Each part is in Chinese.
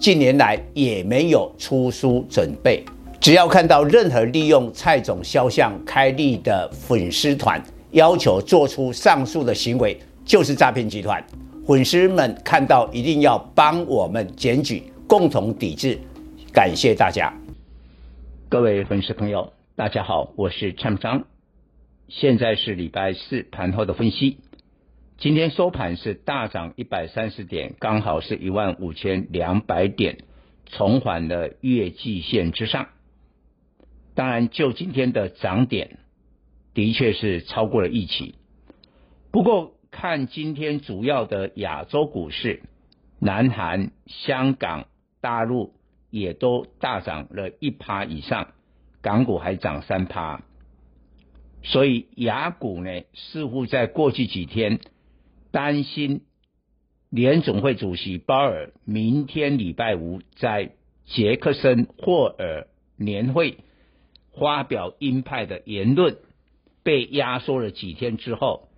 近年来也没有出书准备。只要看到任何利用蔡总肖像开立的粉丝团，要求做出上述的行为，就是诈骗集团。粉丝们看到一定要帮我们检举，共同抵制。感谢大家，各位粉丝朋友。大家好，我是蔡明彰，现在是礼拜四盘后的分析。今天收盘是大涨一百三十点，刚好是一万五千两百点，重返了月季线之上。当然，就今天的涨点，的确是超过了预期。不过，看今天主要的亚洲股市，南韩、香港、大陆也都大涨了一趴以上。港股还涨三趴，所以亚股呢，似乎在过去几天担心联总会主席鲍尔明天礼拜五在杰克森霍尔年会发表鹰派的言论，被压缩了几天之后，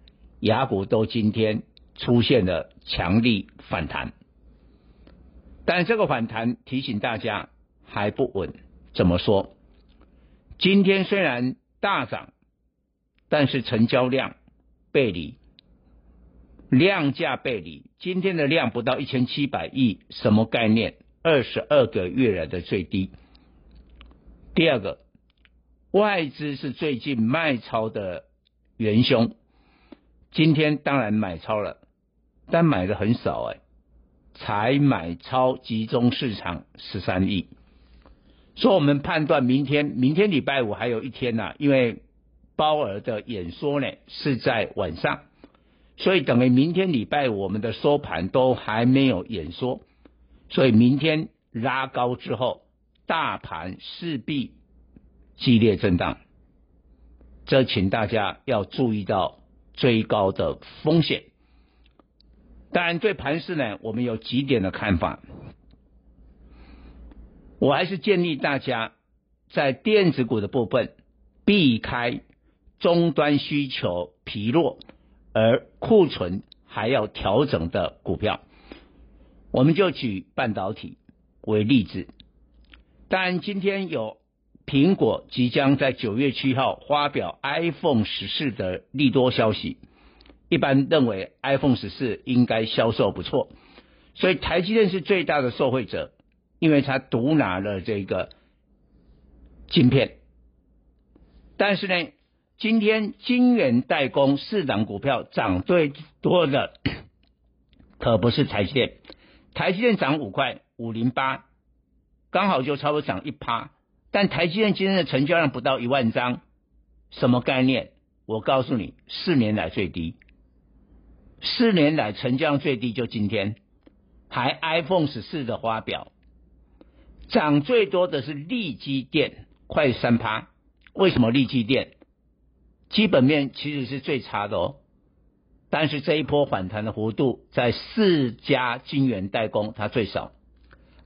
雅股都今天出现了强力反弹，但这个反弹提醒大家还不稳，怎么说？今天虽然大涨，但是成交量背离，量价背离。今天的量不到一千七百亿，什么概念？二十二个月来的最低。第二个，外资是最近卖超的元凶，今天当然买超了，但买的很少哎，才买超集中市场十三亿。所以我们判断明天，明天礼拜五还有一天呢、因为鲍尔的演说呢是在晚上，所以等于明天礼拜我们的收盘都还没有演说，所以明天拉高之后，大盘势必激烈震荡，这请大家要注意到追高的风险。当然，对盘势呢，我们有几点的看法。我还是建议大家在电子股的部分避开终端需求疲弱而库存还要调整的股票。我们就举半导体为例子，当然今天有苹果即将在九月七号发表 iPhone 十四的利多消息，一般认为 iPhone 十四应该销售不错，所以台积电是最大的受惠者。因为他独拿了这个晶片，但是呢，今天晶圆代工四档股票涨最多的 可不是台积电，台积电涨五块五零八，刚好就差不多涨一趴，但台积电今天的成交量不到一万张，什么概念？我告诉你，四年来最低，四年来成交量最低就今天，还 iPhone 十四的发表。涨最多的是力积电，快三趴。为什么力积电？基本面其实是最差的哦。但是这一波反弹的幅度，在四家晶圆代工它最少。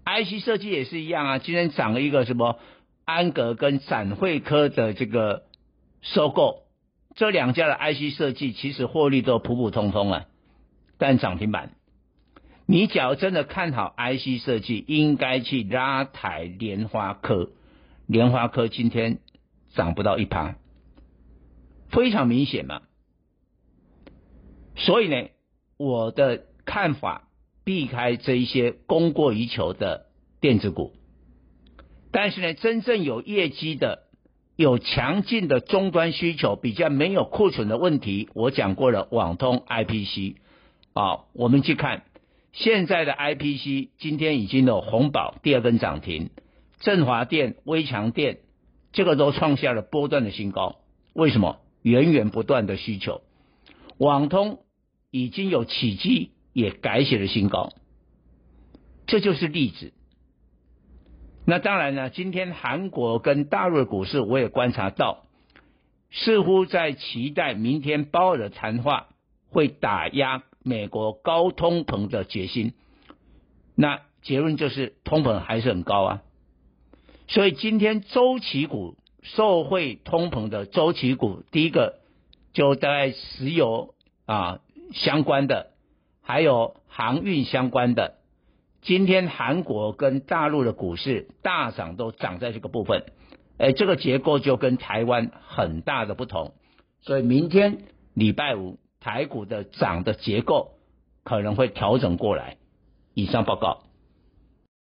IC 设计也是一样啊，今天涨了一个什么安格跟展会科的这个收购，这两家的 IC 设计其实获利都普普通通啊，但涨停板。你假如真的看好 IC 设计，应该去拉抬莲花科。莲花科今天涨不到一趴，非常明显嘛。所以呢，我的看法，避开这一些供过于求的电子股。但是呢，真正有业绩的、有强劲的终端需求、比较没有库存的问题，我讲过了，网通 IPC 啊，我们去看。现在的 IPC 今天已经有红宝第二根涨停，振华电、威强电这个都创下了波段的新高。为什么？源源不断的需求。网通已经有起基，也改写了新高。这就是例子。那当然呢，今天韩国跟大陆的股市我也观察到，似乎在期待明天鲍尔的谈话会打压美国高通膨的决心。那结论就是通膨还是很高啊。所以今天周期股受惠通膨的周期股，第一个就在石油啊相关的，还有航运相关的。今天韩国跟大陆的股市大涨，都涨在这个部分，哎，这个结构就跟台湾很大的不同，所以明天礼拜五台股的涨的结构可能会调整过来。以上报告。